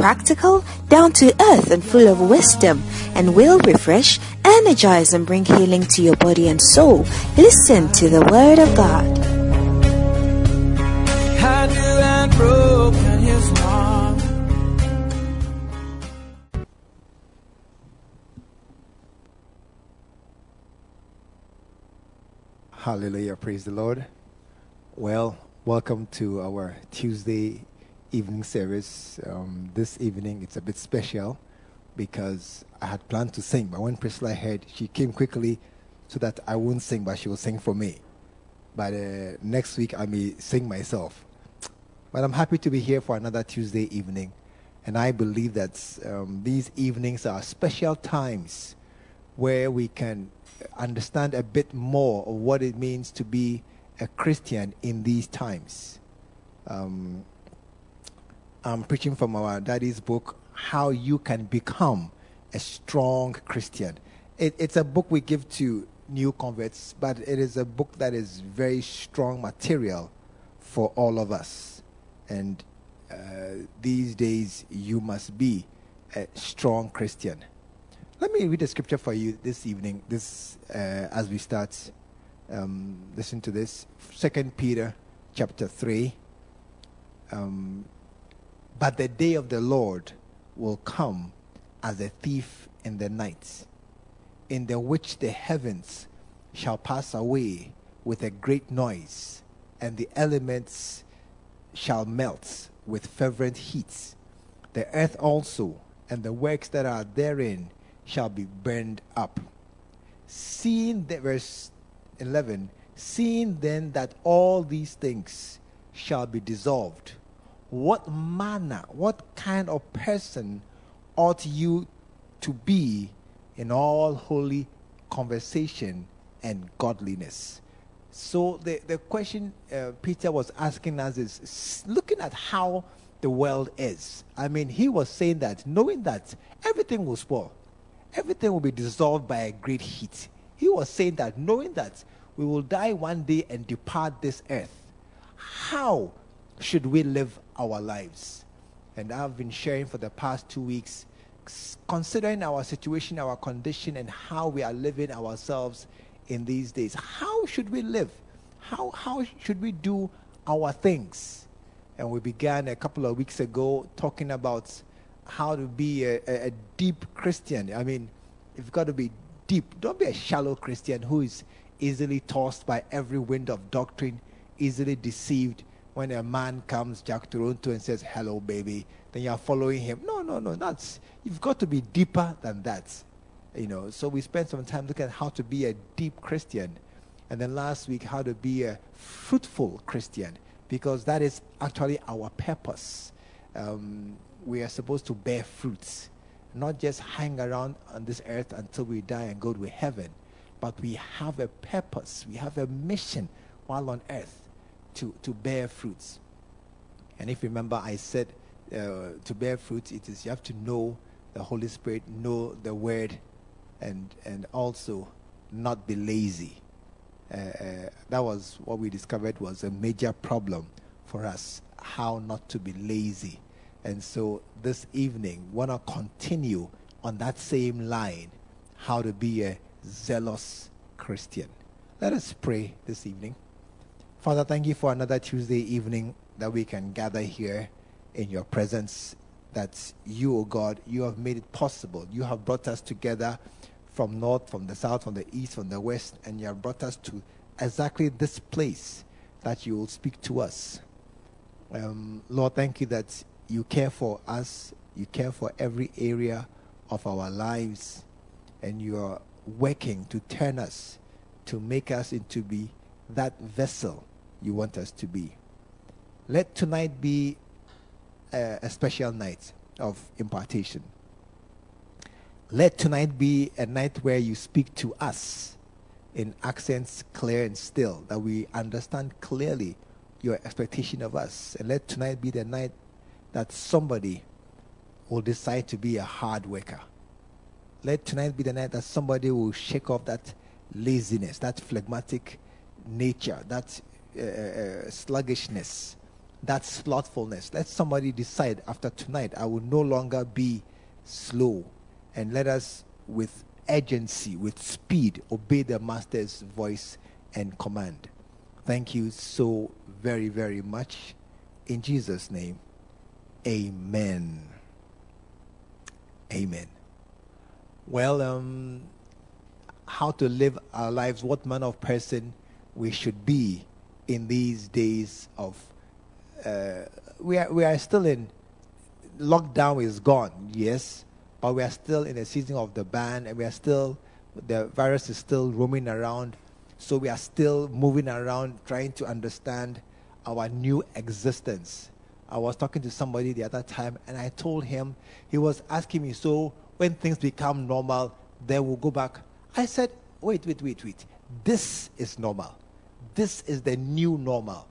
practical, down to earth, and full of wisdom, and will refresh, energize, and bring healing to your body and soul. Listen to the Word of God. I knew I'd broken his heart. Hallelujah. Praise the Lord. Well, welcome to our Tuesday evening service. Um, this evening it's a bit special because I had planned to sing, but when Priscilla heard, she came quickly so that I won't sing, but she will sing for me. But uh, next week I may sing myself. But I'm happy to be here for another Tuesday evening. And I believe that um, these evenings are special times where we can understand a bit more of what it means to be a Christian in these times. Um, I'm preaching from our daddy's book, How You Can Become a Strong Christian. It, it's a book we give to new converts, but it is a book that is very strong material for all of us. And uh, these days, you must be a strong Christian. Let me read a scripture for you this evening. This uh, as we start. Um, listen to this. Second Peter, chapter three. Um, but the day of the Lord will come as a thief in the night, in the which the heavens shall pass away with a great noise, and the elements shall melt with fervent heat. The earth also and the works that are therein shall be burned up. Seeing the verse 11, seeing then that all these things shall be dissolved, what manner, what kind of person ought you to be in all holy conversation and godliness? So the, the question uh, Peter was asking us is looking at how the world is. I mean, he was saying that knowing that everything will spoil, everything will be dissolved by a great heat. He was saying that knowing that we will die one day and depart this earth, how should we live our lives? And I've been sharing for the past two weeks, considering our situation, our condition, and how we are living ourselves in these days. How should we live? How, how should we do our things? And we began a couple of weeks ago talking about how to be a, a, a deep Christian. I mean, you've got to be deep. Don't be a shallow Christian who is easily tossed by every wind of doctrine, easily deceived. When a man comes, Jack Toronto, and says, Hello, baby, then you're following him. No, no, no. That's you've got to be deeper than that. You know, so we spent some time looking at how to be a deep Christian. And then last week, how to be a fruitful Christian, because that is actually our purpose. Um, we are supposed to bear fruits, not just hang around on this earth until we die and go to heaven, but we have a purpose, we have a mission while on earth to, to bear fruits. And if you remember, I said uh, to bear fruit, it is you have to know the Holy Spirit, know the Word, and and also not be lazy. Uh, uh, that was what we discovered was a major problem for us: how not to be lazy. And so this evening, we want to continue on that same line: how to be a zealous Christian. Let us pray this evening. Father, thank you for another Tuesday evening that we can gather here in your presence. That you, O God, you have made it possible. You have brought us together from north, from the south, from the east, from the west, and you have brought us to exactly this place that you will speak to us. Um, Lord, thank you that you care for us, you care for every area of our lives, and you are working to turn us, to make us into be that vessel you want us to be. Let tonight be a, a special night of impartation. Let tonight be a night where you speak to us in accents clear and still, that we understand clearly your expectation of us. And let tonight be the night that somebody will decide to be a hard worker. Let tonight be the night that somebody will shake off that laziness, that phlegmatic nature, that uh, uh, sluggishness, that slothfulness. Let somebody decide after tonight, I will no longer be slow. And let us, with urgency, with speed, obey the Master's voice and command. Thank you so very, very much. In Jesus' name, amen. Amen. Well, um, how to live our lives, what manner of person we should be in these days of. Uh, we, are, we are still in. Lockdown is gone, yes, but we are still in the season of the ban, and we are still. The virus is still roaming around, so we are still moving around trying to understand our new existence. I was talking to somebody the other time, and I told him, he was asking me, so when things become normal, then we'll go back. I said, wait, wait, wait, wait. This is normal. This is the new normal.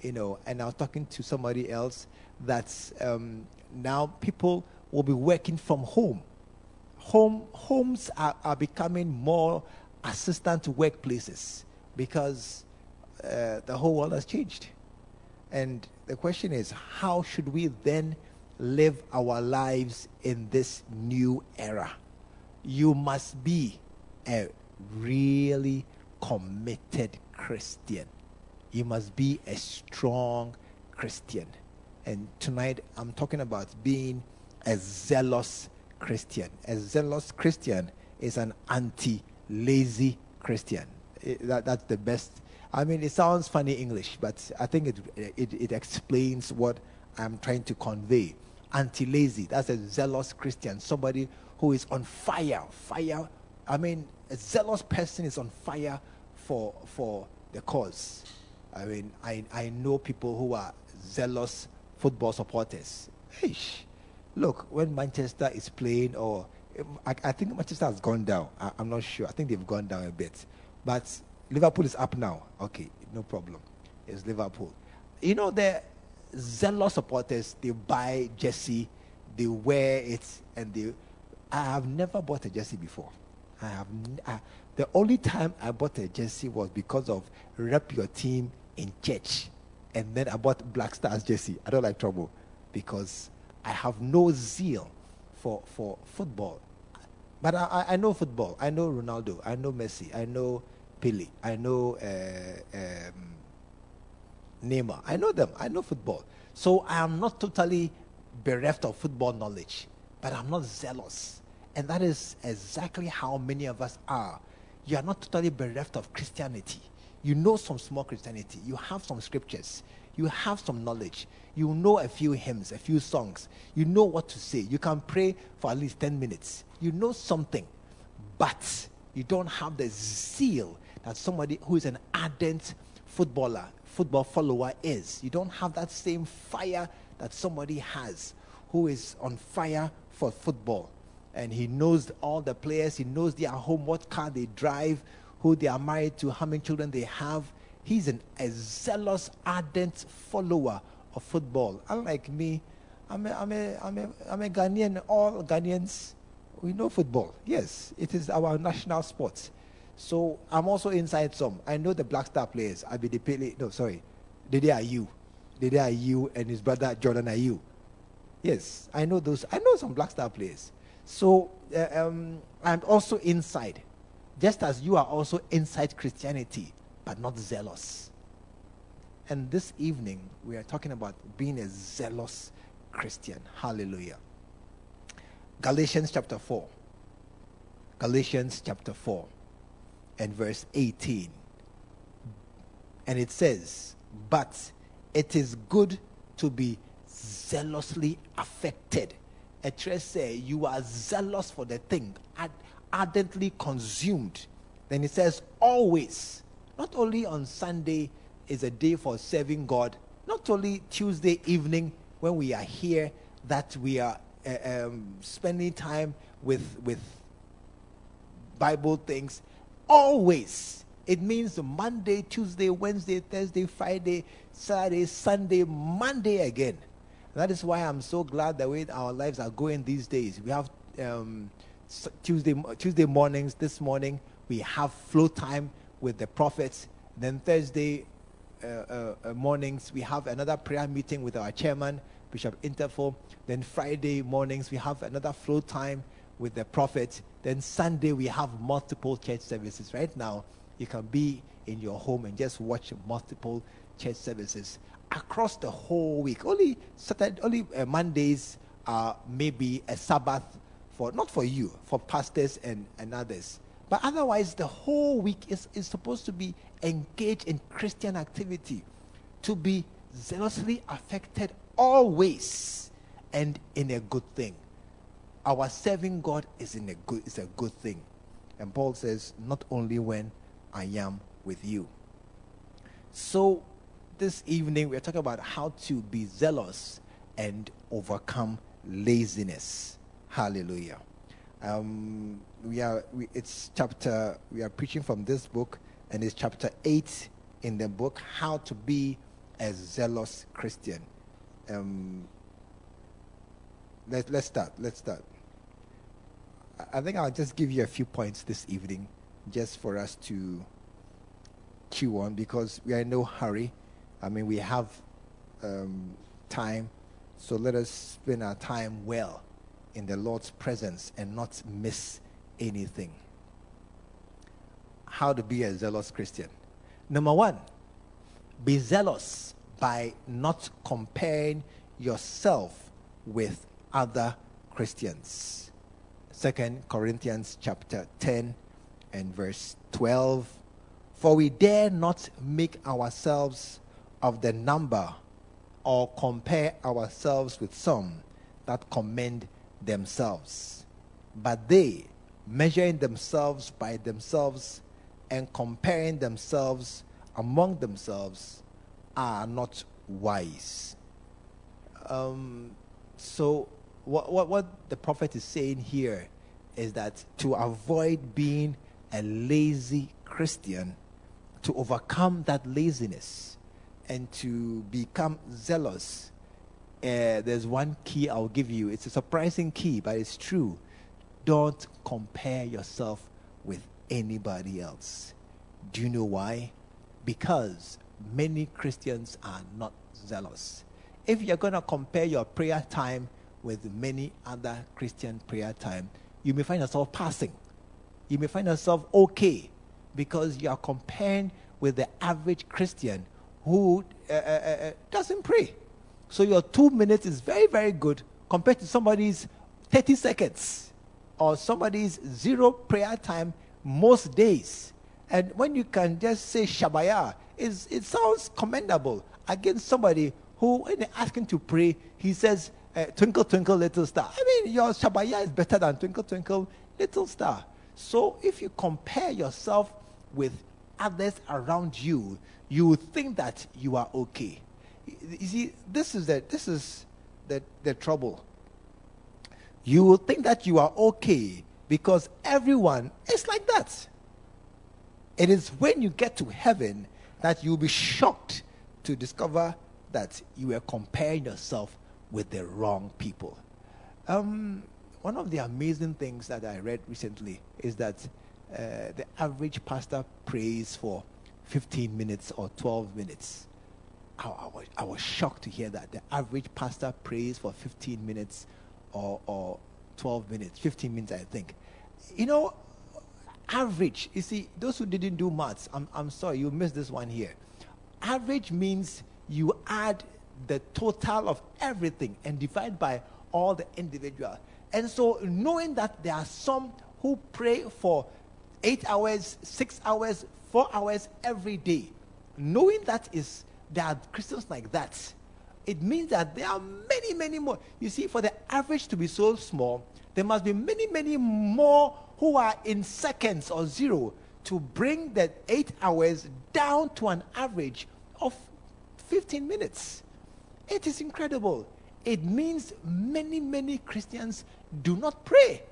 You know, and I was talking to somebody else that's um, now people will be working from home. Home homes are, are becoming more assistant workplaces because uh, the whole world has changed. And the question is, how should we then live our lives in this new era. You must be a really committed Christian. You must be a strong Christian. And tonight I'm talking about being a zealous Christian. A zealous Christian is an anti lazy Christian. It, that, that's the best. I mean, it sounds funny English, but I think it, it, it explains what I'm trying to convey anti lazy. That's a zealous Christian, somebody who is on fire. Fire. I mean, a zealous person is on fire for, for the cause. I mean, I, I know people who are zealous football supporters. Eish. Look, when Manchester is playing, or I, I think Manchester has gone down. I, I'm not sure. I think they've gone down a bit. But Liverpool is up now. Okay, no problem. It's Liverpool. You know, the zealous supporters, they buy jersey, they wear it, and they. I have never bought a jersey before. I have. I, the only time I bought a jersey was because of rep your team in church, and then I bought Black Stars jersey. I don't like trouble because I have no zeal for for football. But I, I know football. I know Ronaldo. I know Messi. I know Pele. I know uh, um, Neymar. I know them. I know football. So I am not totally bereft of football knowledge, but I'm not zealous. And that is exactly how many of us are. You are not totally bereft of Christianity. You know some small Christianity. You have some scriptures. You have some knowledge. You know a few hymns, a few songs. You know what to say. You can pray for at least 10 minutes. You know something, but you don't have the zeal that somebody who is an ardent footballer football follower is. You don't have that same fire that somebody has who is on fire for football. And he knows all the players, he knows their home, what car they drive, who they are married to, how many children they have. He's an, a zealous, ardent follower of football. Unlike me, I'm a, I'm, a, I'm, a, I'm a Ghanaian. All Ghanaians, we know football. Yes, it is our national sport. So I'm also inside some. I know the Black Star players. I be the. No, sorry. Dede Ayew. Dede Ayew and his brother Jordan Ayew. Yes, I know those. I know some Black Star players. So uh, um, I'm also inside. Just as you are also inside Christianity, but not zealous. And this evening, we are talking about being a zealous Christian. Hallelujah. Galatians chapter 4. Galatians chapter 4 and verse 18. And it says, But it is good to be zealously affected. A say you are zealous for the thing, ardently consumed. Then it says, always. Not only on Sunday is a day for serving God, not only Tuesday evening when we are here that we are uh, um, spending time with with Bible things. Always. It means Monday, Tuesday, Wednesday, Thursday, Friday, Saturday, Sunday, Monday again. That is why I'm so glad the way our lives are going these days. We have um, Tuesday Tuesday mornings. This morning we have flow time with the prophets. Then Thursday uh, uh, uh, mornings we have another prayer meeting with our chairman Bishop Interfo. Then Friday mornings we have another flow time with the prophet. Then Sunday we have multiple church services. Right now you can be in your home and just watch multiple church services across the whole week. Only Saturday, only uh, Mondays are maybe a Sabbath for not for you, for pastors and, and others. But otherwise, the whole week is, is supposed to be engaged in Christian activity, to be zealously affected always and in a good thing. Our serving God is in a good is a good thing. And Paul says, not only when I am with you. So this evening we're talking about how to be zealous and overcome laziness. Hallelujah. Um, we are we, it's chapter we are preaching from this book and it's chapter 8 in the book how to be a zealous christian um, let, let's start let's start i think i'll just give you a few points this evening just for us to chew on because we are in no hurry i mean we have um, time so let us spend our time well in the Lord's presence and not miss anything. How to be a zealous Christian. Number one, be zealous by not comparing yourself with other Christians. Second Corinthians chapter 10 and verse 12. For we dare not make ourselves of the number or compare ourselves with some that commend themselves. But they, measuring themselves by themselves and comparing themselves among themselves, are not wise. Um, so, what, what, what the prophet is saying here is that to avoid being a lazy Christian, to overcome that laziness, and to become zealous uh, there's one key I'll give you. It's a surprising key, but it's true. Don't compare yourself with anybody else. Do you know why? Because many Christians are not zealous. If you're going to compare your prayer time with many other Christian prayer time, you may find yourself passing. You may find yourself okay because you are comparing with the average Christian who uh, uh, uh, doesn't pray. So your two minutes is very, very good compared to somebody's 30 seconds or somebody's zero prayer time most days. And when you can just say Shabaya, it sounds commendable against somebody who, when they ask him to pray, he says, uh, Twinkle, twinkle, little star. I mean, your Shabaya is better than Twinkle, twinkle, little star. So if you compare yourself with others around you, you will think that you are okay. You see, this is the, this is the, the trouble. You will think that you are okay because everyone is like that. It is when you get to heaven that you'll be shocked to discover that you were comparing yourself with the wrong people. Um, one of the amazing things that I read recently is that uh, the average pastor prays for 15 minutes or 12 minutes. I, I, was, I was shocked to hear that. The average pastor prays for 15 minutes or, or 12 minutes, 15 minutes, I think. You know, average, you see, those who didn't do maths, I'm, I'm sorry, you missed this one here. Average means you add the total of everything and divide by all the individual. And so, knowing that there are some who pray for eight hours, six hours, four hours every day, knowing that is there are Christians like that, it means that there are many, many more. You see, for the average to be so small, there must be many, many more who are in seconds or zero to bring that eight hours down to an average of 15 minutes. It is incredible. It means many, many Christians do not pray.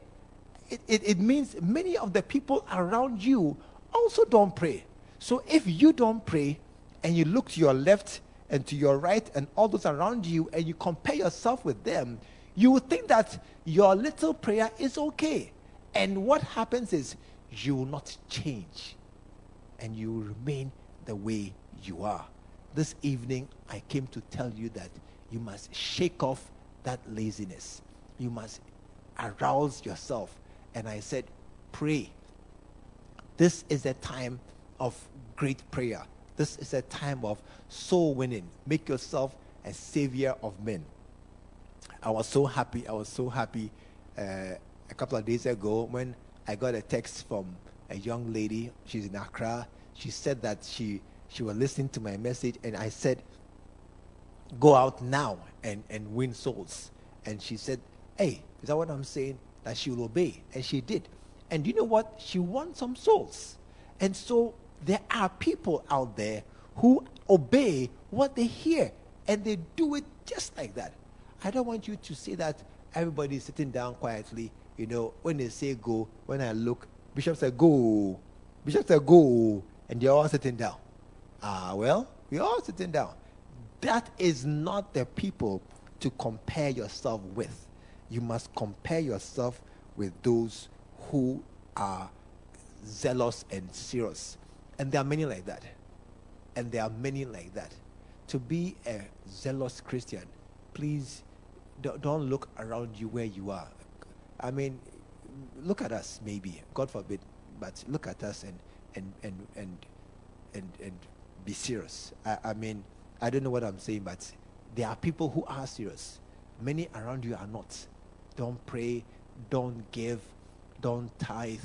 it, it, it means many of the people around you also don't pray. So if you don't pray and you look to your left and to your right and all those around you and you compare yourself with them, you will think that your little prayer is okay. And what happens is you will not change and you will remain the way you are. This evening, I came to tell you that you must shake off that laziness. You must arouse yourself. And I said, pray. This is a time of great prayer. This is a time of soul winning. Make yourself a savior of men. I was so happy. I was so happy uh, a couple of days ago when I got a text from a young lady. She's in Accra. She said that she she was listening to my message, and I said, "Go out now and and win souls." And she said, "Hey, is that what I'm saying?" That she will obey, and she did. And you know what? She won some souls. And so there are people out there who obey what they hear, and they do it just like that. I don't want you to say that everybody is sitting down quietly. You know, when they say go, when I look, Bishop said go. Bishop said go. And they're all sitting down. Ah, well, we're all sitting down. That is not the people to compare yourself with. You must compare yourself with those who are zealous and serious. And there are many like that. And there are many like that. To be a zealous Christian, please don't look around you where you are. I mean, look at us, maybe, God forbid, but look at us and and and and and, and be serious. I, I mean, I don't know what I'm saying, but there are people who are serious. Many around you are not. Don't pray, don't give, don't tithe,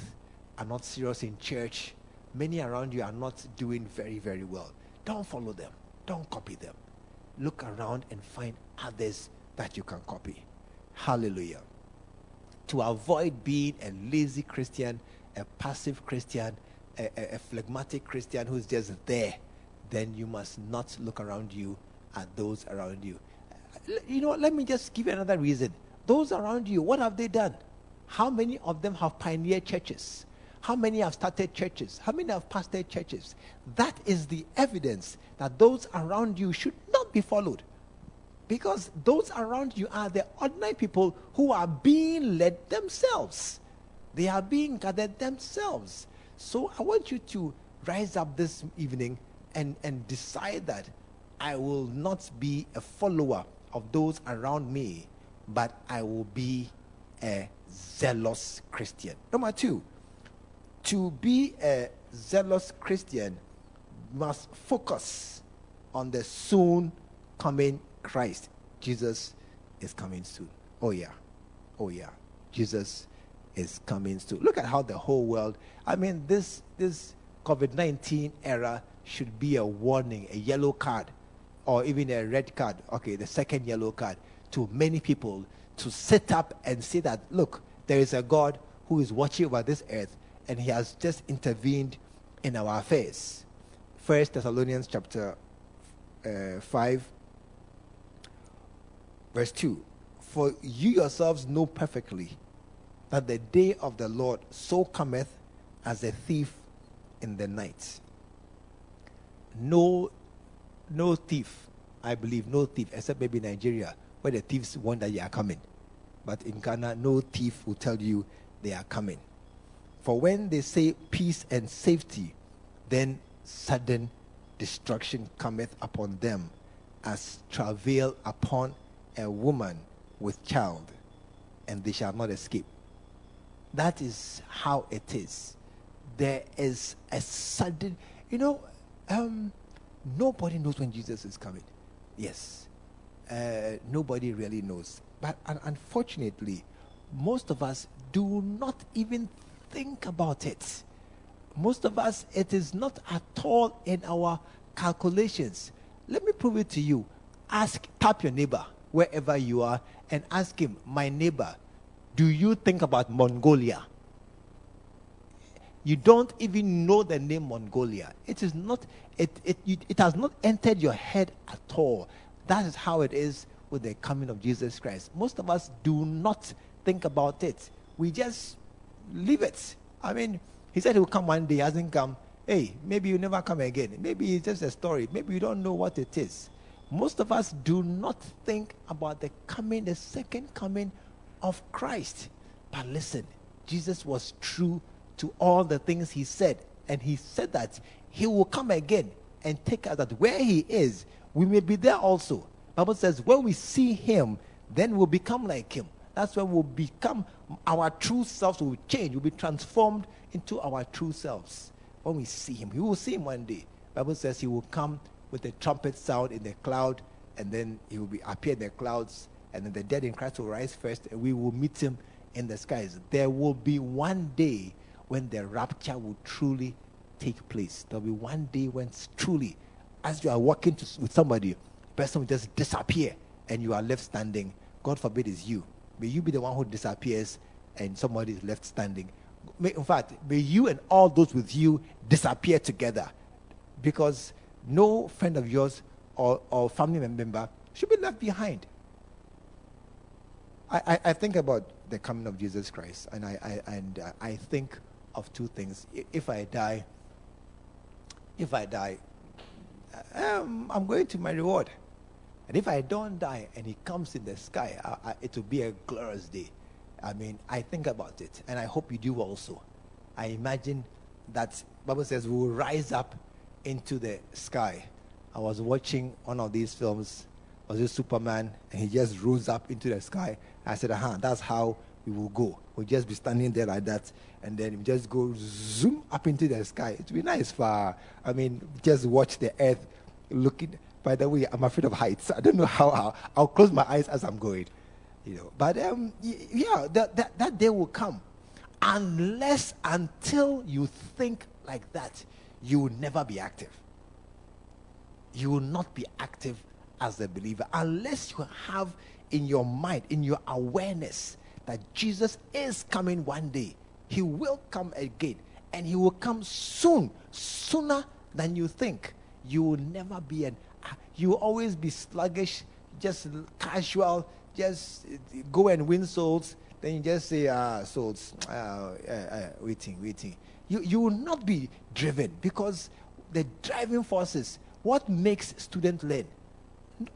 are not serious in church. Many around you are not doing very, very well. Don't follow them. Don't copy them. Look around and find others that you can copy. Hallelujah. To avoid being a lazy Christian, a passive Christian, a, a, a phlegmatic Christian who's just there, then you must not look around you at those around you. You know, let me just give you another reason. Those around you, what have they done? How many of them have pioneered churches? How many have started churches? How many have pastored churches? That is the evidence that those around you should not be followed. Because those around you are the ordinary people who are being led themselves. They are being gathered themselves. So I want you to rise up this evening and, and decide that I will not be a follower of those around me, but I will be a zealous Christian. Number two, to be a zealous Christian must focus on the soon coming Christ. Jesus is coming soon. Oh, yeah. Oh, yeah. Jesus is coming soon. Look at how the whole world, I mean, this, this COVID 19 era should be a warning, a yellow card, or even a red card. Okay, the second yellow card to many people to sit up and say that, look, there is a God who is watching over this earth and he has just intervened in our affairs. First Thessalonians chapter uh, 5 Verse 2 For you yourselves know perfectly that the day of the Lord so cometh as a thief in the night. No, no thief, I believe, no thief, except maybe Nigeria, where the thieves want that you are coming. But in Ghana, no thief will tell you they are coming. For when they say peace and safety, then sudden destruction cometh upon them as travail upon a woman with child, and they shall not escape. That is how it is. There is a sudden, you know, um, nobody knows when Jesus is coming. Yes, uh, nobody really knows. But un- unfortunately, most of us do not even think about it. Most of us, it is not at all in our calculations. Let me prove it to you. Ask, tap your neighbor wherever you are and ask him, My neighbor, do you think about Mongolia? You don't even know the name Mongolia. It is not, it, it, it has not entered your head at all. That is how it is with the coming of Jesus Christ. Most of us do not think about it. We just leave it. I mean, he said he will come one day, he hasn't come. Hey, maybe you never come again. Maybe it's just a story. Maybe you don't know what it is. Most of us do not think about the coming, the second coming of Christ. But listen, Jesus was true to all the things he said. And he said that he will come again and take us that where he is, we may be there also. Bible says, when we see him, then we'll become like him. That's when we'll become our true selves will change, we'll be transformed into our true selves. When we see him, we will see him one day. Bible says he will come with a trumpet sound in the cloud, and then he will be appear in the clouds, and then the dead in Christ will rise first, and we will meet him in the skies. There will be one day when the rapture will truly take place. There'll be one day when truly, as you are walking to, with somebody, person will just disappear and you are left standing. God forbid is you. May you be the one who disappears and somebody is left standing. May, in fact, may you and all those with you disappear together because no friend of yours or, or family member should be left behind. I, I, I think about the coming of Jesus Christ, and I, I and uh, I think of two things. If I die, if I die, um, I'm going to my reward. And if I don't die and he comes in the sky, I, I, it will be a glorious day. I mean, I think about it, and I hope you do also. I imagine that Bible says we will rise up into the sky. I was watching one of these films, was it Superman, and he just rose up into the sky. I said, "Aha, that's how we will go. We'll just be standing there like that, and then we just go zoom up into the sky. It'll be nice for, I mean, just watch the earth looking. By the way, I'm afraid of heights. I don't know how I'll, I'll close my eyes as I'm going, you know. But um, yeah, that, that, that day will come. Unless, until you think like that, you will never be active. You will not be active as a believer unless you have in your mind, in your awareness, that Jesus is coming one day. He will come again. And he will come soon, sooner than you think. You will never be an, you will always be sluggish, just casual, just go and win souls. Then you just say, ah, souls, uh, uh, uh, waiting, waiting. You, you will not be driven because the driving forces, what makes students learn?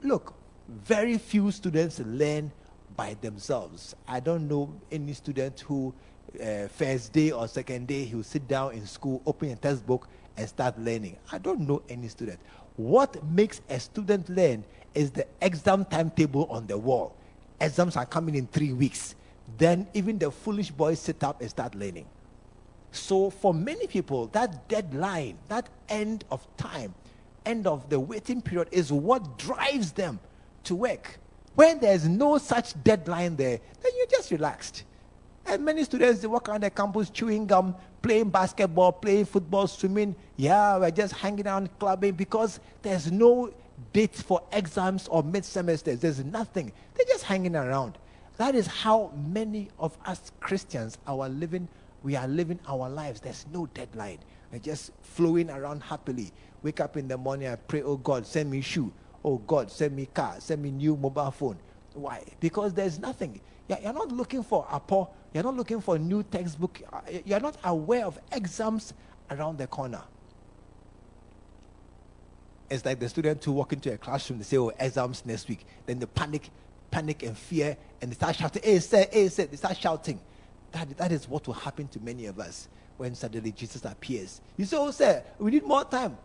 Look, very few students learn by themselves. I don't know any student who, uh, first day or second day, he will sit down in school, open a textbook, and start learning. I don't know any student. What makes a student learn is the exam timetable on the wall. Exams are coming in three weeks. Then even the foolish boys sit up and start learning. So for many people, that deadline, that end of time, end of the waiting period is what drives them to work. When there's no such deadline there, then you're just relaxed. And many students they walk around the campus chewing gum, playing basketball, playing football, swimming. Yeah, we're just hanging out, clubbing because there's no date for exams or mid semesters. There's nothing. They're just hanging around. That is how many of us Christians are living. We are living our lives. There's no deadline. We're just flowing around happily. Wake up in the morning, I pray, oh God, send me shoe. Oh God, send me car, send me new mobile phone. Why? Because there's nothing. You're not looking for Apple. You're not looking for a new textbook. Uh, you're not aware of exams around the corner. It's like the student who walk into a classroom, they say, oh, exams next week. Then they panic, panic and fear, and they start shouting, hey, sir, hey, sir. They start shouting. That, that is what will happen to many of us when suddenly Jesus appears. You say, oh, sir, we need more time.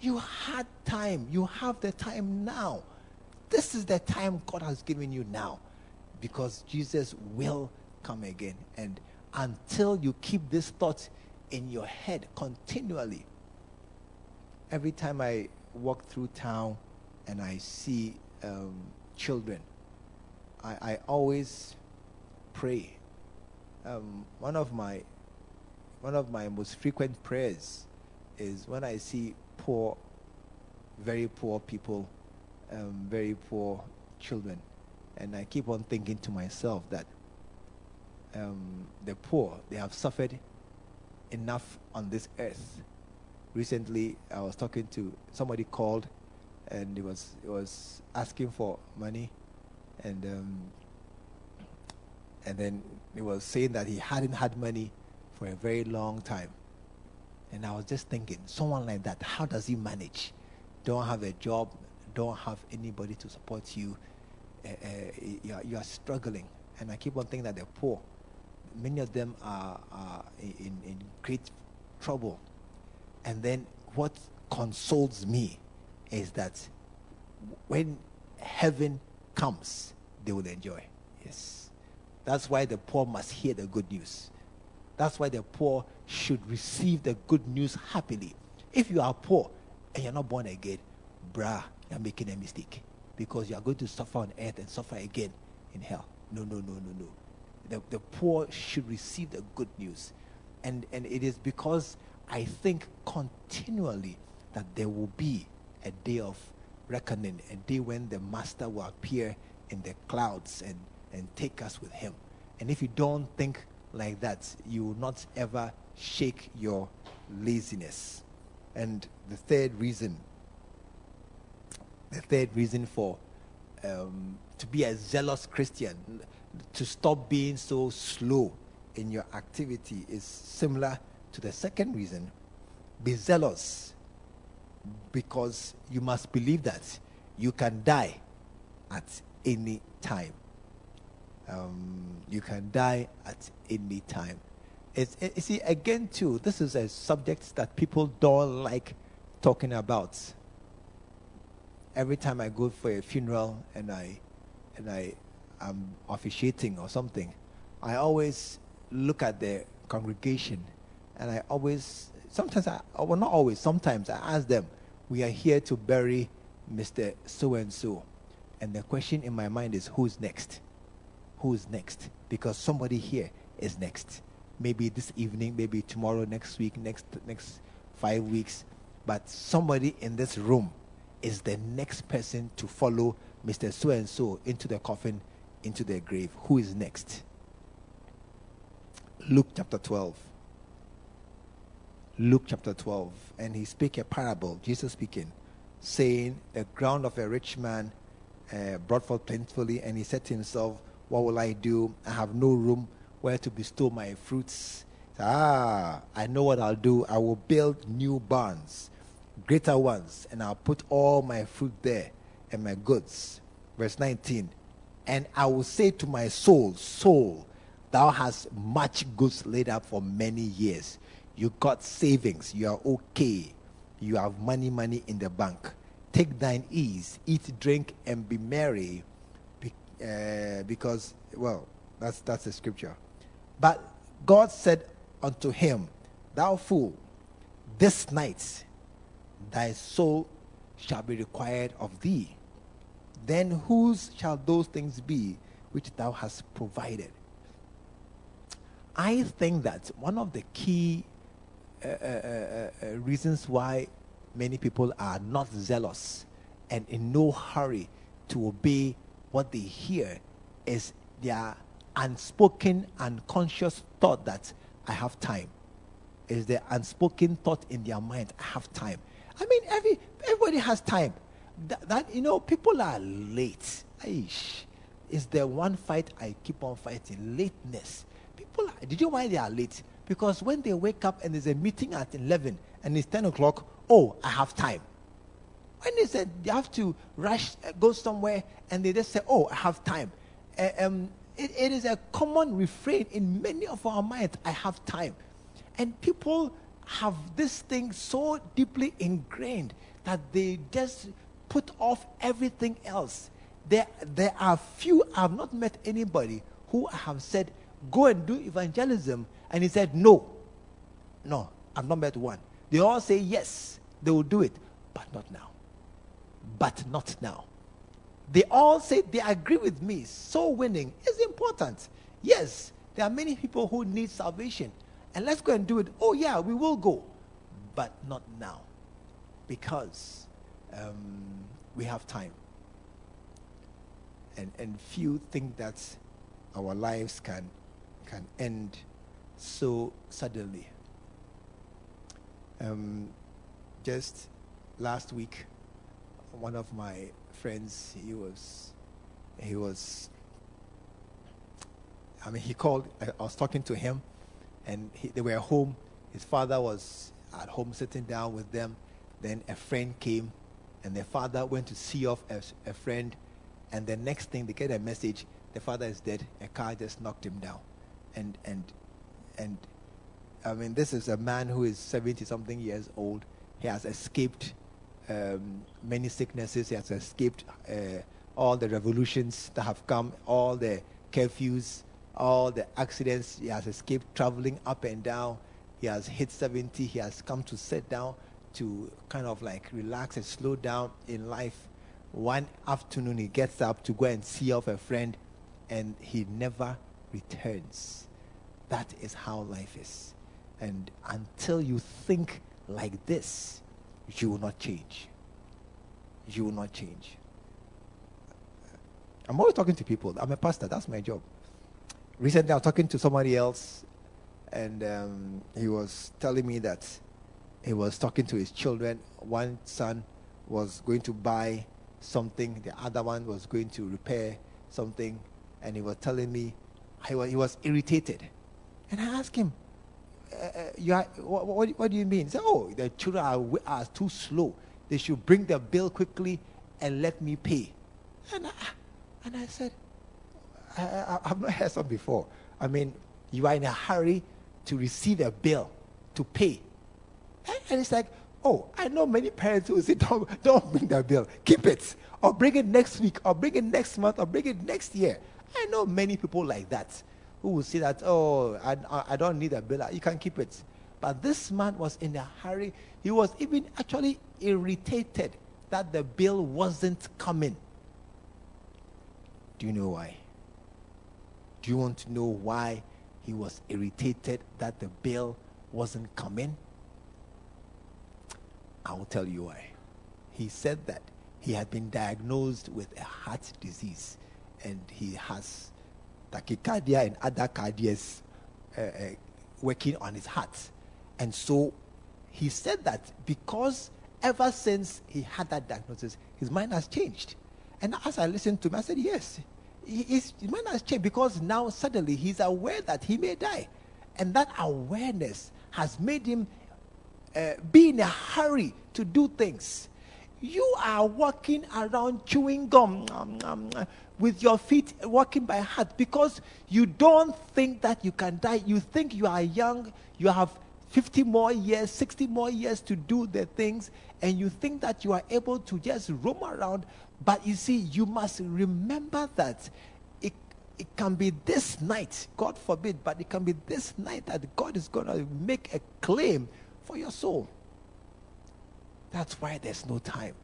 You had time. You have the time now. This is the time God has given you now because Jesus will come again. And until you keep this thought in your head continually, every time I walk through town and I see um, children, I, I, always pray. Um, one of my one of my most frequent prayers is when I see poor, very poor people, um, very poor children. And I keep on thinking to myself that um, the poor, they have suffered enough on this earth. Recently, I was talking to somebody called, and he was he was asking for money, and um, and then he was saying that he hadn't had money for a very long time. And I was just thinking, someone like that, how does he manage? Don't have a job, don't have anybody to support you. Uh, uh, you, are, you, are, struggling. And I keep on thinking that they're poor. Many of them are, are in, in great trouble. And then what consoles me is that when heaven comes, they will enjoy. Yes. That's why the poor must hear the good news. That's why the poor should receive the good news happily. If you are poor and you're not born again, brah, you're making a mistake because you are going to suffer on earth and suffer again in hell. No, no, no, no, no. The, the poor should receive the good news. And, and it is because I think continually that there will be a day of reckoning, a day when the Master will appear in the clouds and, and take us with him. And if you don't think like that, you will not ever shake your laziness. And the third reason, the third reason for um, to be a zealous Christian, to stop being so slow in your activity is similar to the second reason. Be zealous because you must believe that you can die at any time. Um, you can die at any time. It's, it, you see, again, too, this is a subject that people don't like talking about. Every time I go for a funeral and I and I am officiating or something, I always look at the congregation and I always sometimes I well not always, sometimes I ask them, We are here to bury Mr. So and so. And the question in my mind is who's next? Who's next? Because somebody here is next maybe this evening, maybe tomorrow, next week, next next five weeks. But somebody in this room is the next person to follow Mr. So and so into the coffin, into the grave. Who is next? Luke chapter 12. Luke chapter 12. And he spake a parable, Jesus speaking, saying, The ground of a rich man uh, brought forth plentifully, and he said to himself, What will I do? I have no room where to bestow my fruits. Ah, I know what I'll do. I will build new barns, greater ones, and I'll put all my fruit there and my goods. Verse 19. And I will say to my soul, Soul, thou hast much goods laid up for many years. You got savings. You are okay. You have money, money in the bank. Take thine ease, eat, drink, and be merry. Uh, because, well, that's, that's the scripture. But God said unto him, Thou fool, this night thy soul shall be required of thee. Then whose shall those things be which thou hast provided? I think that one of the key uh, uh, uh, uh reasons why many people are not zealous and in no hurry to obey what they hear is their unspoken, unconscious thought that I have time. Is the unspoken thought in their mind, I have time. I mean, every everybody has time. That, that you know, people are late. Aish. Is the one fight I keep on fighting. Lateness. People are, did you know why they are late? Because when they wake up and there's a meeting at 11 and it's 10 o'clock, oh, I have time. When they said they have to rush, uh, go somewhere, and they just say, oh, I have time. Uh, um, it, it is a common refrain in many of our minds I have time. And people have this thing so deeply ingrained that they just put off everything else. There, there are few, I have not met anybody who have said, Go and do evangelism. And he said, No. No, I've not met one. They all say yes, they will do it, but not now. But not now. They all say they agree with me. So winning is important. Yes, there are many people who need salvation. And let's go and do it. Oh, yeah, we will go. But not now. Because um, we have time. And, and few think that our lives can, can end so suddenly. Um, just last week, one of my friends, he was he was I mean, he called. I, I was talking to him, and he, they were home. His father was at home sitting down with them. Then a friend came, and the father went to see off a, a friend. And the next thing, they get a message: the father is dead. A car just knocked him down, and and and I mean, this is a man who is seventy something years old. He has escaped um, many sicknesses. He has escaped uh, all the revolutions that have come, all the curfews, all the accidents. He has escaped traveling up and down. He has hit 70. He has come to sit down to kind of like relax and slow down in life. One afternoon, he gets up to go and see off a friend, and he never returns. That is how life is. And until you think like this, you will not change. You will not change. I'm always talking to people. I'm a pastor. That's my job. Recently, I was talking to somebody else, and um, he was telling me that he was talking to his children. One son was going to buy something, the other one was going to repair something, and he was telling me he was, he was irritated. And I asked him, Uh, you are, what, what, what, do you mean? Said, Oh, the children are, are too slow. They should bring their bill quickly and let me pay. And I, and I said, I, I, I've not heard something before. I mean, you are in a hurry to receive a bill to pay. And it's like, oh, I know many parents who say, don't, don't bring the bill, keep it, or bring it next week, or bring it next month, or bring it next year. I know many people like that who will say that, oh, I, I don't need a bill, ah, you can keep it. But this man was in a hurry. He was even actually irritated that the bill wasn't coming. Do you know why? Do you want to know why he was irritated that the bill wasn't coming? I will tell you why. He said that he had been diagnosed with a heart disease and he has tachycardia and other cardias uh, uh, working on his heart. And so he said that because ever since he had that diagnosis, his mind has changed. And as I listened to him, I said, Yes, his mind has changed because now suddenly he's aware that he may die. And that awareness has made him uh, be in a hurry to do things. You are walking around chewing gum um, um, with your feet walking by heart because you don't think that you can die. You think you are young, you have 50 more years, 60 more years to do the things, and you think that you are able to just roam around. But you see, you must remember that it, it can be this night, God forbid, but it can be this night that God is going to make a claim for your soul. That's why there's no time.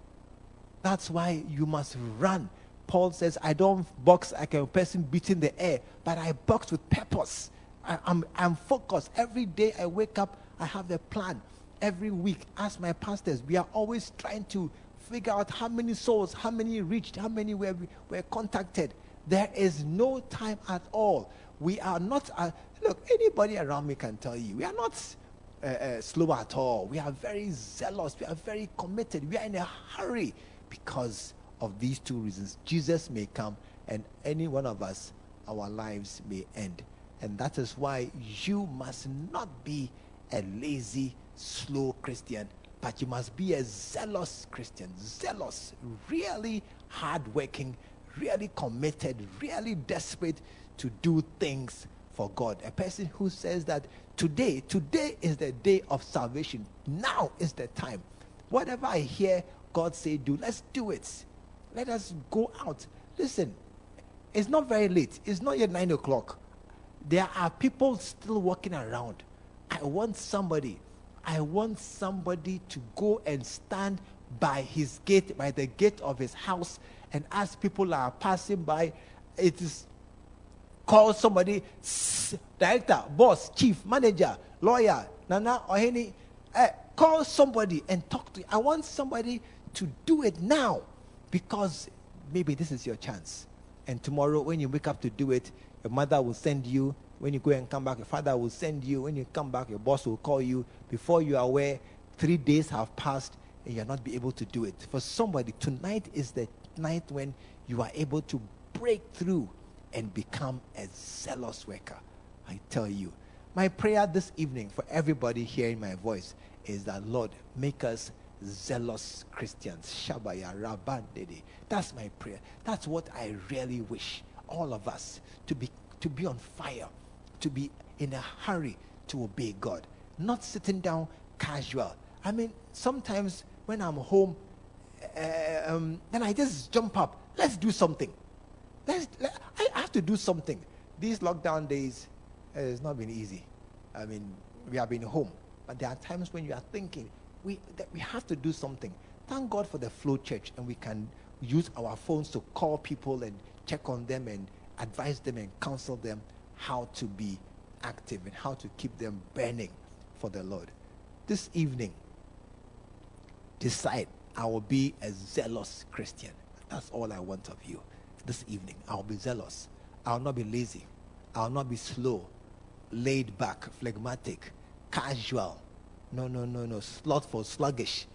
That's why you must run. Paul says, I don't box like a person beating the air, but I box with purpose. I, I'm, I'm focused. Every day I wake up, I have a plan. Every week, as my pastors, we are always trying to figure out how many souls, how many reached, how many were, were contacted. There is no time at all. We are not, uh, look, anybody around me can tell you, we are not uh, slow at all. We are very zealous. We are very committed. We are in a hurry because of these two reasons. Jesus may come, and any one of us, our lives may end. And that is why you must not be a lazy, slow Christian, but you must be a zealous Christian. Zealous, really hardworking, really committed, really desperate to do things for God. A person who says that today, today is the day of salvation. Now is the time. Whatever I hear God say do, let's do it. Let us go out. Listen, it's not very late. It's not yet nine o'clock there are people still walking around. I want somebody, I want somebody to go and stand by his gate, by the gate of his house, and as people are passing by, it is call somebody, director, boss, chief, manager, lawyer, nana, or any, uh, call somebody and talk to. I want somebody to do it now because maybe this is your chance. And tomorrow, when you wake up to do it, your mother will send you. When you go and come back, your father will send you. When you come back, your boss will call you. Before you are aware, three days have passed and you'll not be able to do it. For somebody, tonight is the night when you are able to break through and become a zealous worker. I tell you, my prayer this evening for everybody hearing my voice is that, Lord, make us zealous Christians. Shabaya Rabandede. That's my prayer. That's what I really wish all of us to be to be on fire, to be in a hurry to obey God, not sitting down casual. I mean, sometimes when I'm home, uh, um, then I just jump up. Let's do something. Let's, let, I have to do something. These lockdown days, uh, it's not been easy. I mean, we have been home, but there are times when you are thinking we that we have to do something. Thank God for the Flow Church, and we can use our phones to call people and check on them and advise them and counsel them how to be active and how to keep them burning for the Lord. This evening, decide I will be a zealous Christian. That's all I want of you. This evening, I'll be zealous. I'll not be lazy. I'll not be slow, laid back, phlegmatic, casual. No, no, no, no. Slothful, sluggish.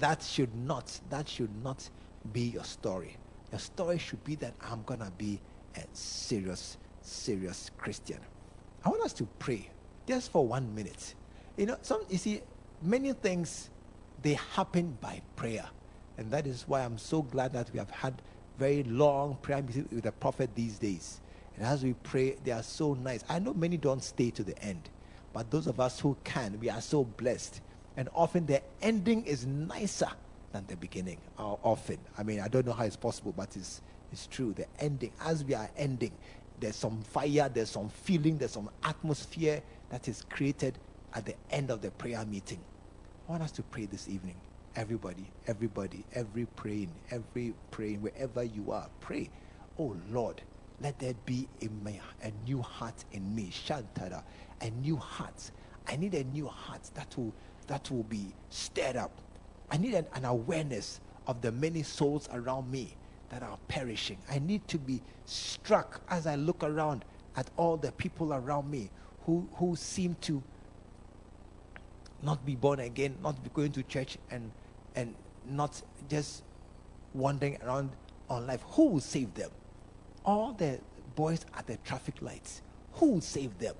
That should not, that should not be your story. Your story should be that I'm gonna be a serious, serious Christian. I want us to pray just for one minute. You know, some you see, many things they happen by prayer. And that is why I'm so glad that we have had very long prayer meetings with the prophet these days. And as we pray, they are so nice. I know many don't stay to the end, but those of us who can, we are so blessed. And often the ending is nicer than the beginning. Often. I mean, I don't know how it's possible, but it's, it's true. The ending, as we are ending, there's some fire, there's some feeling, there's some atmosphere that is created at the end of the prayer meeting. I want us to pray this evening. Everybody, everybody, every praying, every praying, wherever you are, pray. Oh Lord, let there be a, a new heart in me. Shantara, a new heart. I need a new heart that will that will be stirred up. I need an, an awareness of the many souls around me that are perishing. I need to be struck as I look around at all the people around me who, who seem to not be born again, not be going to church, and, and not just wandering around on life. Who will save them? All the boys at the traffic lights. Who will save them?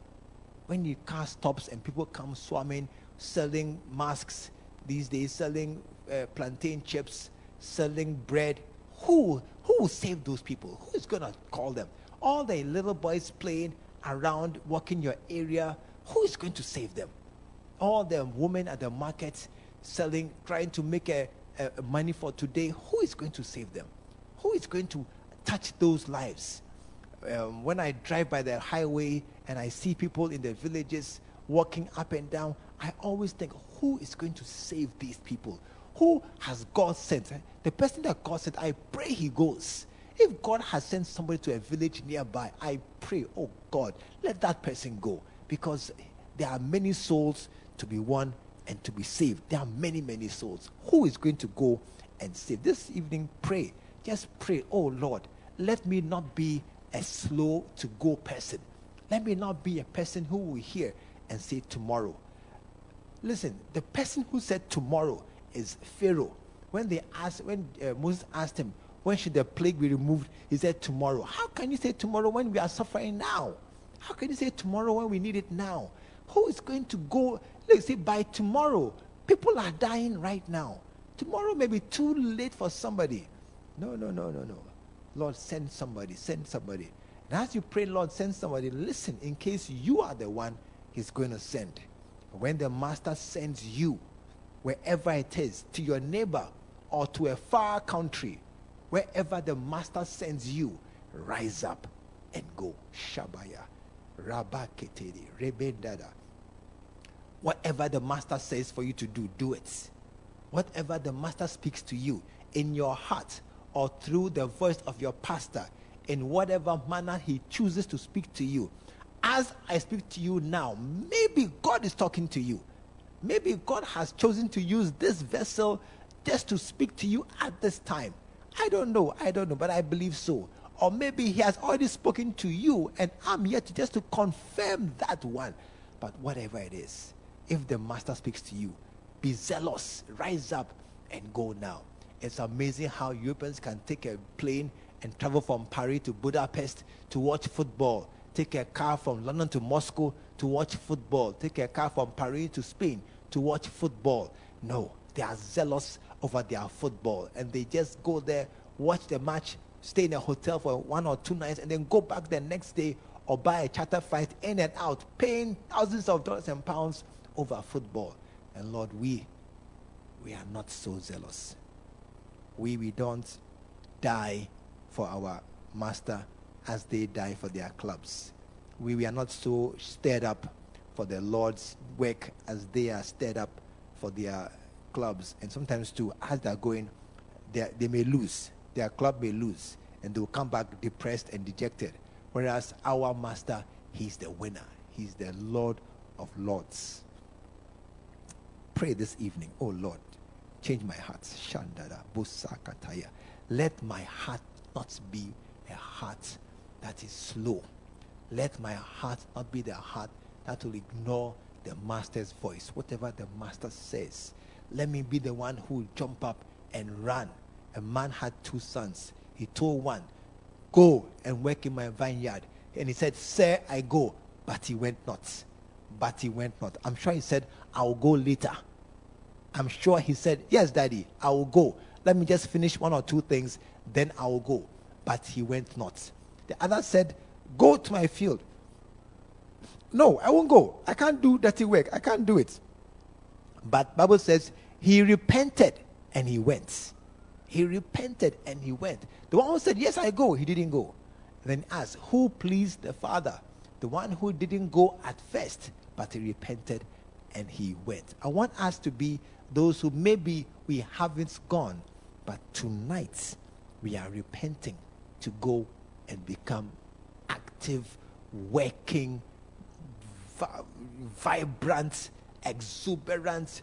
When the car stops and people come swarming, selling masks these days, selling uh, plantain chips, selling bread, who who will save those people? Who is going to call them? All the little boys playing around, walking your area, who is going to save them? All the women at the market selling, trying to make a, a, money for today, who is going to save them? Who is going to touch those lives? Um, when I drive by the highway and I see people in the villages walking up and down, I always think, who is going to save these people? Who has God sent? The person that God sent, I pray he goes. If God has sent somebody to a village nearby, I pray, oh God, let that person go. Because there are many souls to be won and to be saved. There are many, many souls. Who is going to go and save? This evening, pray. Just pray, oh Lord, let me not be a slow to go person. Let me not be a person who will hear and say tomorrow. Listen, the person who said tomorrow is Pharaoh. When they asked, when uh, Moses asked him, when should the plague be removed? He said tomorrow. How can you say tomorrow when we are suffering now? How can you say tomorrow when we need it now? Who is going to go? Let's say by tomorrow, people are dying right now. Tomorrow may be too late for somebody. No, no, no, no, no. Lord, send somebody, send somebody. And as you pray, Lord, send somebody, listen in case you are the one He's going to send. When the Master sends you, wherever it is, to your neighbor or to a far country, wherever the master sends you, rise up and go. Shabaya. Rabaketeri. Rebendada. Whatever the master says for you to do, do it. Whatever the master speaks to you in your heart or through the voice of your pastor, in whatever manner he chooses to speak to you, as I speak to you now, maybe God is talking to you. Maybe God has chosen to use this vessel just to speak to you at this time. I don't know. I don't know, but I believe so. Or maybe He has already spoken to you, and I'm here to just to confirm that one. But whatever it is, if the Master speaks to you, be zealous, rise up, and go now. It's amazing how Europeans can take a plane and travel from Paris to Budapest to watch football. Take a car from London to Moscow to watch football. Take a car from Paris to Spain to watch football. No, they are zealous over their football and they just go there, watch the match, stay in a hotel for one or two nights, and then go back the next day or buy a charter flight in and out, paying thousands of dollars and pounds over football. And Lord, we we are not so zealous. We we don't die for our master as they die for their clubs. We, we are not so stirred up for the Lord's work as they are stirred up for their clubs. And sometimes, too, as they're going, they, they may lose. Their club may lose. And they will come back depressed and dejected. Whereas our master, he's the winner. He's the Lord of Lords. Pray this evening, oh Lord, change my heart. Shandada Busakataya. Let my heart not be a heart that is slow. Let my heart not be the heart that will ignore the master's voice, whatever the master says. Let me be the one who will jump up and run. A man had two sons. He told one, Go and work in my vineyard. And he said, Sir, I go. But he went not. But he went not. I'm sure he said, I will go later. I'm sure he said, Yes, daddy, I will go. Let me just finish one or two things, then I will go. But he went not. The other said, Go to my field. No, I won't go. I can't do dirty work. I can't do it. But Bible says he repented and he went. He repented and he went. The one who said, Yes, I go, he didn't go. Then asked, Who pleased the Father? The one who didn't go at first, but he repented and he went. I want us to be those who maybe we haven't gone, but tonight we are repenting to go and become active, working, vi- vibrant, exuberant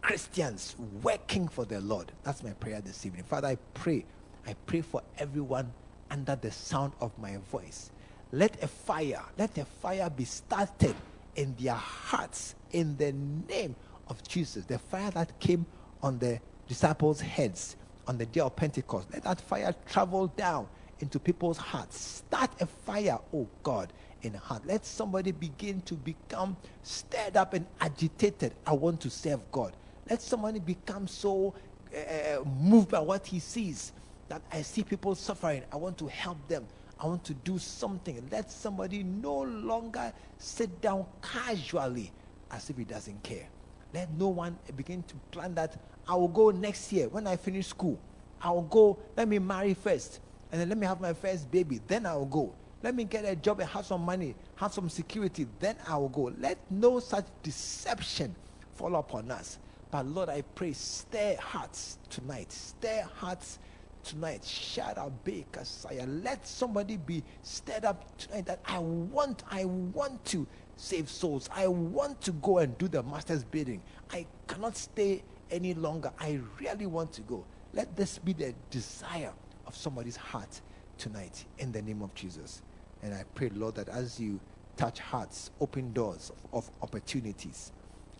Christians working for the Lord. That's my prayer this evening. Father, I pray. I pray for everyone under the sound of my voice. Let a fire, let a fire be started in their hearts in the name of Jesus. The fire that came on the disciples' heads on the day of Pentecost. Let that fire travel down into people's hearts. Start a fire, oh God, in heart. Let somebody begin to become stirred up and agitated. I want to serve God. Let somebody become so uh, moved by what he sees that I see people suffering. I want to help them. I want to do something. Let somebody no longer sit down casually as if he doesn't care. Let no one begin to plan that I will go next year when I finish school. I will go, let me marry first, and then let me have my first baby. Then I will go. Let me get a job and have some money, have some security. Then I will go. Let no such deception fall upon us. But Lord, I pray, stir hearts tonight. Stir hearts tonight. Shadabekasaya. Let somebody be stirred up tonight that I want, I want to save souls. I want to go and do the master's bidding. I cannot stay any longer. I really want to go. Let this be the desire of somebody's heart tonight in the name of Jesus. And I pray, Lord, that as you touch hearts, open doors of, of opportunities,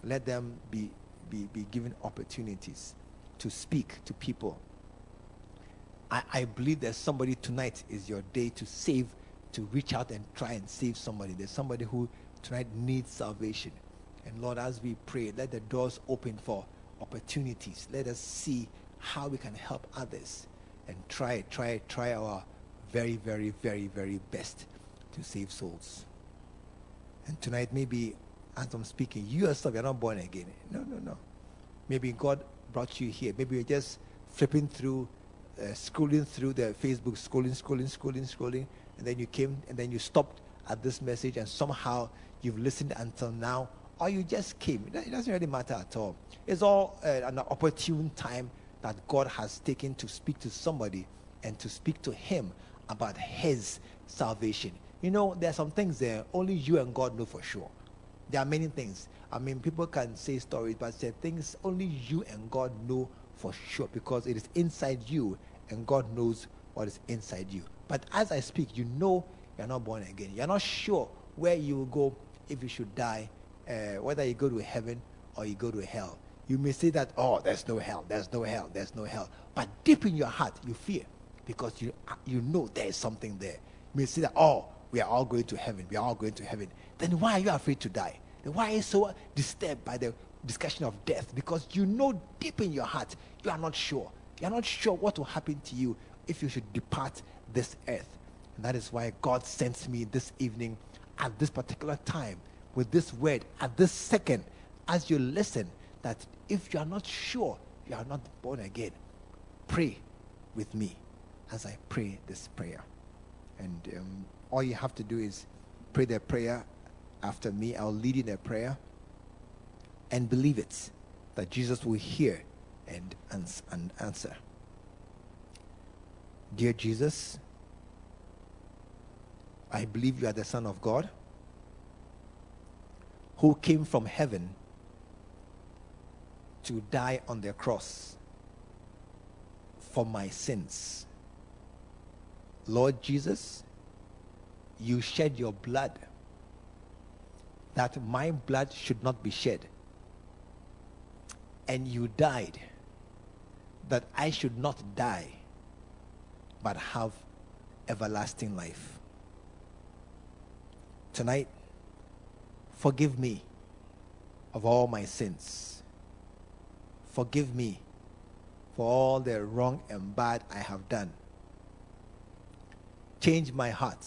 let them be, be, be given opportunities to speak to people. I, I believe that somebody tonight is your day to save, to reach out and try and save somebody. There's somebody who tonight needs salvation. And Lord, as we pray, let the doors open for opportunities. Let us see how we can help others and try, try, try our very, very, very, very best to save souls. And tonight, maybe as I'm speaking, you yourself, you're not born again. No, no, no. Maybe God brought you here. Maybe you're just flipping through, uh, scrolling through the Facebook, scrolling, scrolling, scrolling, scrolling, and then you came and then you stopped at this message and somehow you've listened until now, or you just came. It doesn't really matter at all. It's all uh, an opportune time that God has taken to speak to somebody and to speak to him about his salvation. You know, there are some things there only you and God know for sure. There are many things. I mean, people can say stories, but there are things only you and God know for sure because it is inside you and God knows what is inside you. But as I speak, you know you're not born again. You're not sure where you will go if you should die, uh, whether you go to heaven or you go to hell. You may say that, oh, there's no hell, there's no hell, there's no hell. But deep in your heart, you fear because you, you know there is something there. You may say that, oh, we are all going to heaven. We are all going to heaven. Then why are you afraid to die? Then why are you so disturbed by the discussion of death? Because you know deep in your heart, you are not sure. You are not sure what will happen to you if you should depart this earth. And that is why God sends me this evening at this particular time with this word at this second as you listen that if you are not sure you are not born again, pray with me as I pray this prayer. And um, all you have to do is pray the prayer after me. I'll lead you in a prayer and believe it that Jesus will hear and, and answer. Dear Jesus, I believe you are the Son of God who came from heaven to die on the cross for my sins. Lord Jesus, you shed your blood that my blood should not be shed. And you died that I should not die but have everlasting life. Tonight, forgive me of all my sins. Forgive me for all the wrong and bad I have done. Change my heart.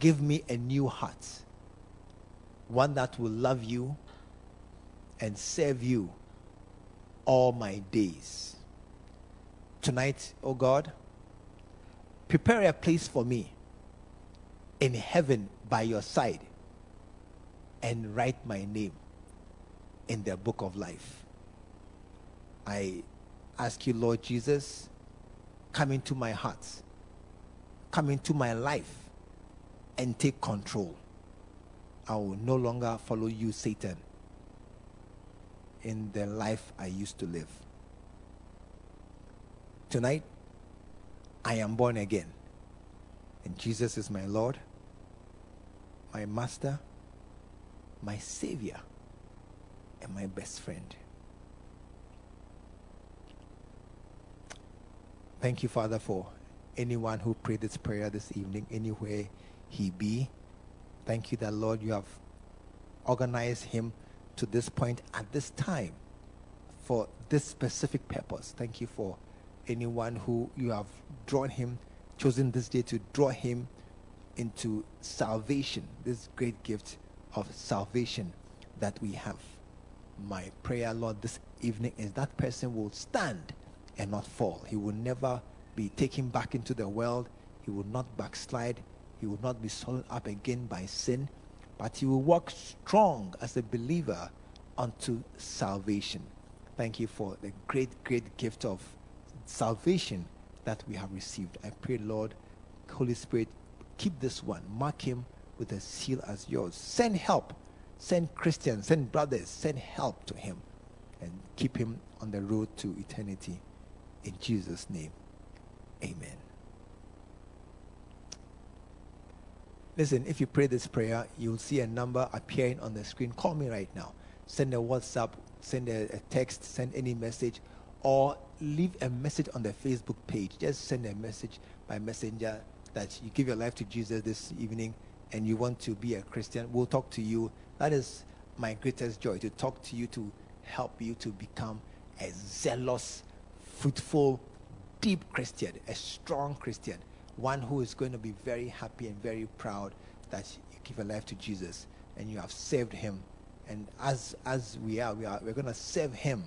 Give me a new heart, one that will love you and serve you all my days. Tonight, oh God, prepare a place for me in heaven by your side and write my name in the book of life. I ask you, Lord Jesus, come into my heart, come into my life, and take control. I will no longer follow you, Satan, in the life I used to live. Tonight, I am born again. And Jesus is my Lord, my Master, my Savior, and my best friend. Thank you, Father, for anyone who prayed this prayer this evening, anywhere he be. Thank you that, Lord, you have organized him to this point at this time for this specific purpose. Thank you for anyone who you have drawn him, chosen this day to draw him into salvation, this great gift of salvation that we have. My prayer, Lord, this evening is that person will stand and not fall. He will never be taken back into the world. He will not backslide. He will not be swallowed up again by sin, but he will walk strong as a believer unto salvation. Thank you for the great, great gift of salvation that we have received. I pray, Lord, Holy Spirit, keep this one, mark him with a seal as yours. Send help, send Christians, send brothers, send help to him, and keep him on the road to eternity. In Jesus' name, amen. Listen, if you pray this prayer, you'll see a number appearing on the screen. Call me right now. Send a WhatsApp, send a, a text, send any message, or leave a message on the Facebook page. Just send a message by messenger that you give your life to Jesus this evening and you want to be a Christian. We'll talk to you. That is my greatest joy to talk to you to help you to become a zealous, fruitful, deep Christian, a strong Christian, one who is going to be very happy and very proud that you give your life to Jesus and you have saved him. And as as we are, we are we're going to serve him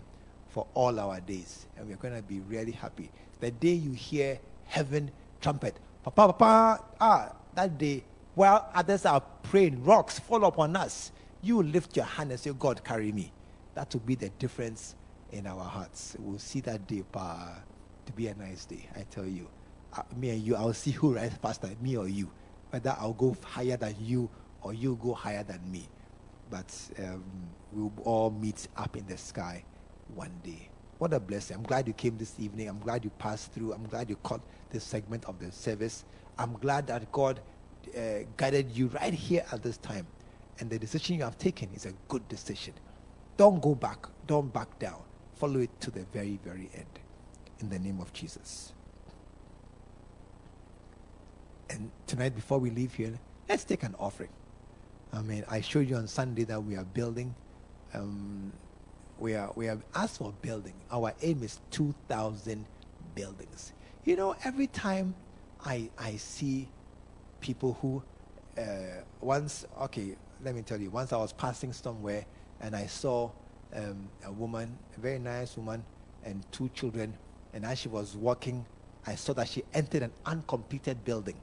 for all our days. And we're going to be really happy. The day you hear heaven trumpet, Papa, Papa, ah, that day, while others are praying, rocks fall upon us, you lift your hand and say, God, carry me. That will be the difference in our hearts. We'll see that day, pa, to be a nice day, I tell you. Uh, me and you, I'll see who rides faster, me or you. Whether I'll go higher than you or you go higher than me. But um, we'll all meet up in the sky one day. What a blessing. I'm glad you came this evening. I'm glad you passed through. I'm glad you caught this segment of the service. I'm glad that God uh, guided you right here at this time. And the decision you have taken is a good decision. Don't go back. Don't back down. Follow it to the very, very end. In the name of Jesus. And tonight, before we leave here, let's take an offering. I mean, I showed you on Sunday that we are building. Um, we are we have asked for building. Our aim is two thousand buildings. You know, every time I I see people who uh, once okay, let me tell you. Once I was passing somewhere and I saw um, a woman, a very nice woman, and two children, and as she was walking, I saw that she entered an uncompleted building.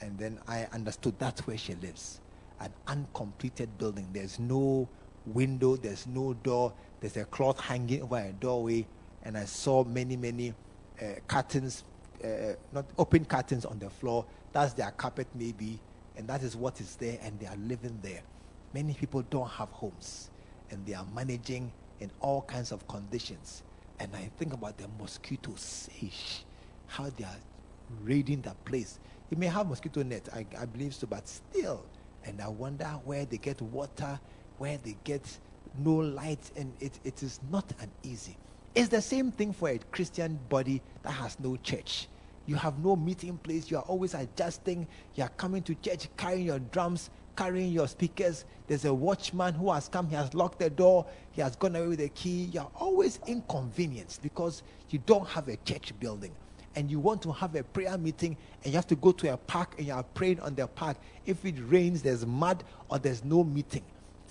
And then I understood that's where she lives. An uncompleted building. There's no window, there's no door, there's a cloth hanging over a doorway, and I saw many, many uh, curtains, uh, not open curtains on the floor. That's their carpet, maybe, and that is what is there, and they are living there. Many people don't have homes, and they are managing in all kinds of conditions. And I think about the mosquitoes, how they are raiding that place. You may have mosquito net, I, I believe so, but still. And I wonder where they get water, where they get no light, and it, it is not an easy. It's the same thing for a Christian body that has no church. You have no meeting place. You are always adjusting. You are coming to church carrying your drums, carrying your speakers. There's a watchman who has come. He has locked the door. He has gone away with the key. You are always inconvenienced because you don't have a church building. And you want to have a prayer meeting and you have to go to a park and you are praying on the park. If it rains, there's mud or there's no meeting.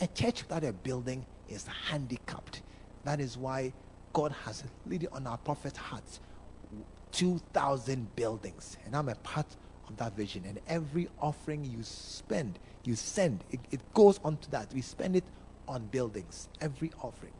A church without a building is handicapped. That is why God has laid on our prophet's hearts 2,000 buildings. And I'm a part of that vision. And every offering you spend, you send, it, it goes on to that. We spend it on buildings. Every offering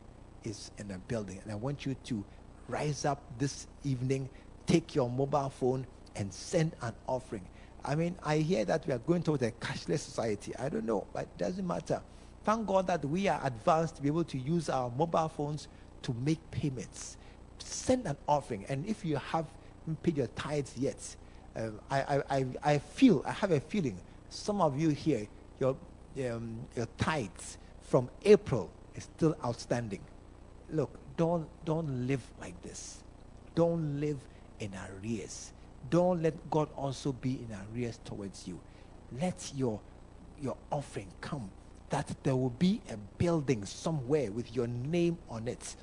is in a building. And I want you to rise up this evening, take your mobile phone, and send an offering. I mean, I hear that we are going towards a cashless society. I don't know, but it doesn't matter. Thank God that we are advanced to be able to use our mobile phones to make payments. Send an offering. And if you have paid your tithes yet. Um, I, I, I feel, I have a feeling, some of you here, your, um, your tithes from April is still outstanding. Look, don't, don't live like this. Don't live in arrears. Don't let God also be in arrears towards you. Let your, your offering come that there will be a building somewhere with your name on it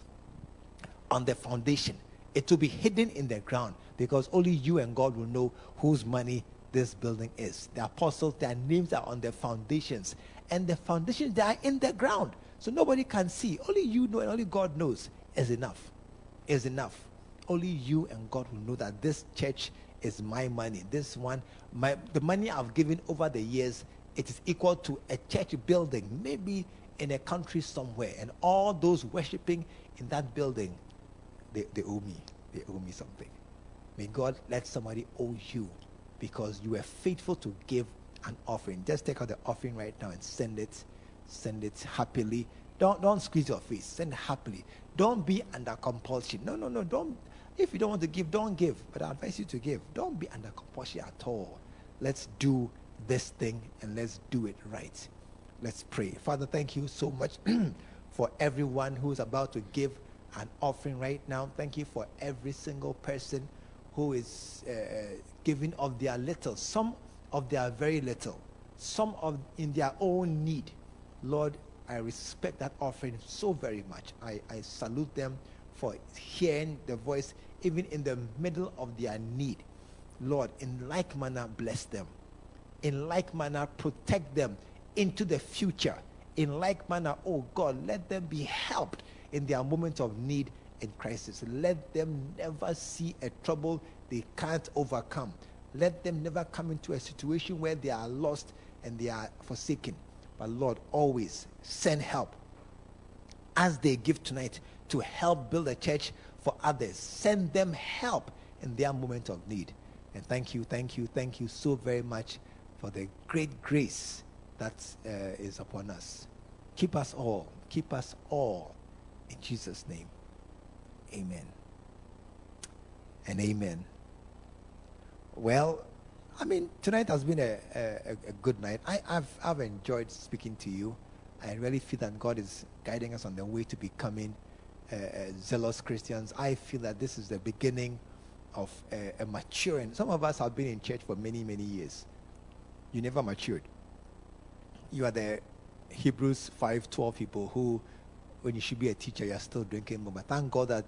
on the foundation it will be hidden in the ground because only you and God will know whose money this building is. The apostles, their names are on the foundations, and the foundations they are in the ground, so nobody can see. Only you know, and only God knows. Is enough. Is enough. Only you and God will know that this church is my money. This one, my the money I've given over the years, it is equal to a church building, maybe in a country somewhere, and all those worshiping in that building they, they owe me. They owe me something. May God let somebody owe you because you were faithful to give an offering. Just take out the offering right now and send it. Send it happily. Don't don't squeeze your face. Send happily. Don't be under compulsion. No, no, no. Don't. If you don't want to give, don't give. But I advise you to give. Don't be under compulsion at all. Let's do this thing and let's do it right. Let's pray. Father, thank you so much for everyone who's about to give an offering right now. Thank you for every single person who is uh, giving of their little, some of their very little, some of in their own need. Lord, I respect that offering so very much. I, I salute them for hearing the voice even in the middle of their need. Lord, in like manner, bless them. In like manner, protect them into the future. In like manner, oh God, let them be helped in their moments of need and crisis. Let them never see a trouble they can't overcome. Let them never come into a situation where they are lost and they are forsaken. But Lord, always send help as they give tonight to help build a church for others. Send them help in their moment of need. And thank you, thank you, thank you so very much for the great grace that uh, is upon us. Keep us all, keep us all in Jesus' name, amen. And amen. Well, I mean, tonight has been a, a, a good night. I, have I've enjoyed speaking to you. I really feel that God is guiding us on the way to becoming uh, uh, zealous Christians. I feel that this is the beginning of a, a maturing. Some of us have been in church for many, many years. You never matured. You are the Hebrews 5:12 people who, when you should be a teacher, you are still drinking. But thank God that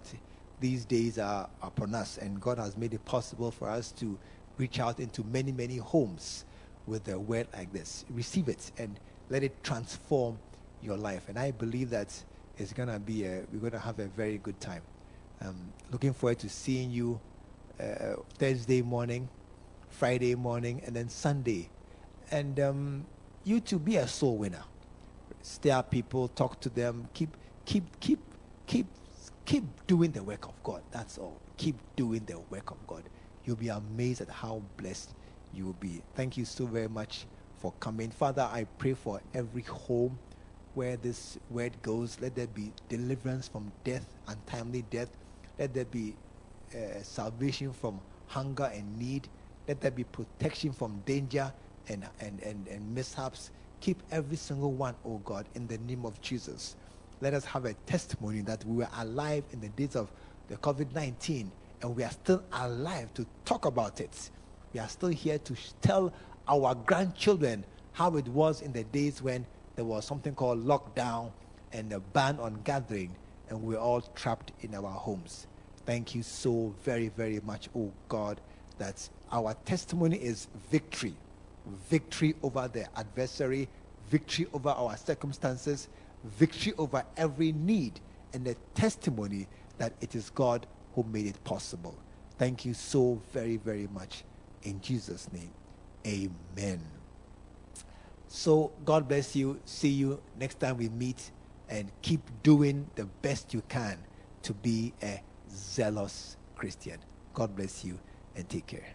these days are upon us, and God has made it possible for us to reach out into many, many homes with a word like this. Receive it and let it transform your life. And I believe that it's gonna be a, we're gonna have a very good time. Um, looking forward to seeing you uh, Thursday morning, Friday morning, and then Sunday. And um, you to be a soul winner. Stay people, talk to them, keep, keep, keep, keep, keep doing the work of God. That's all. Keep doing the work of God. You'll be amazed at how blessed you will be. Thank you so very much for coming. Father, I pray for every home where this word goes. Let there be deliverance from death, untimely death. Let there be uh, salvation from hunger and need. Let there be protection from danger and, and, and, and mishaps. Keep every single one, oh God, in the name of Jesus. Let us have a testimony that we were alive in the days of the COVID 19 and we are still alive to talk about it. We are still here to tell our grandchildren how it was in the days when there was something called lockdown and a ban on gathering, and we we're all trapped in our homes. Thank you so very, very much, oh God, that our testimony is victory. Victory over the adversary, victory over our circumstances, victory over every need, and the testimony that it is God who made it possible. Thank you so very, very much. In Jesus' name, amen. So, God bless you. See you next time we meet, and keep doing the best you can to be a zealous Christian. God bless you and take care.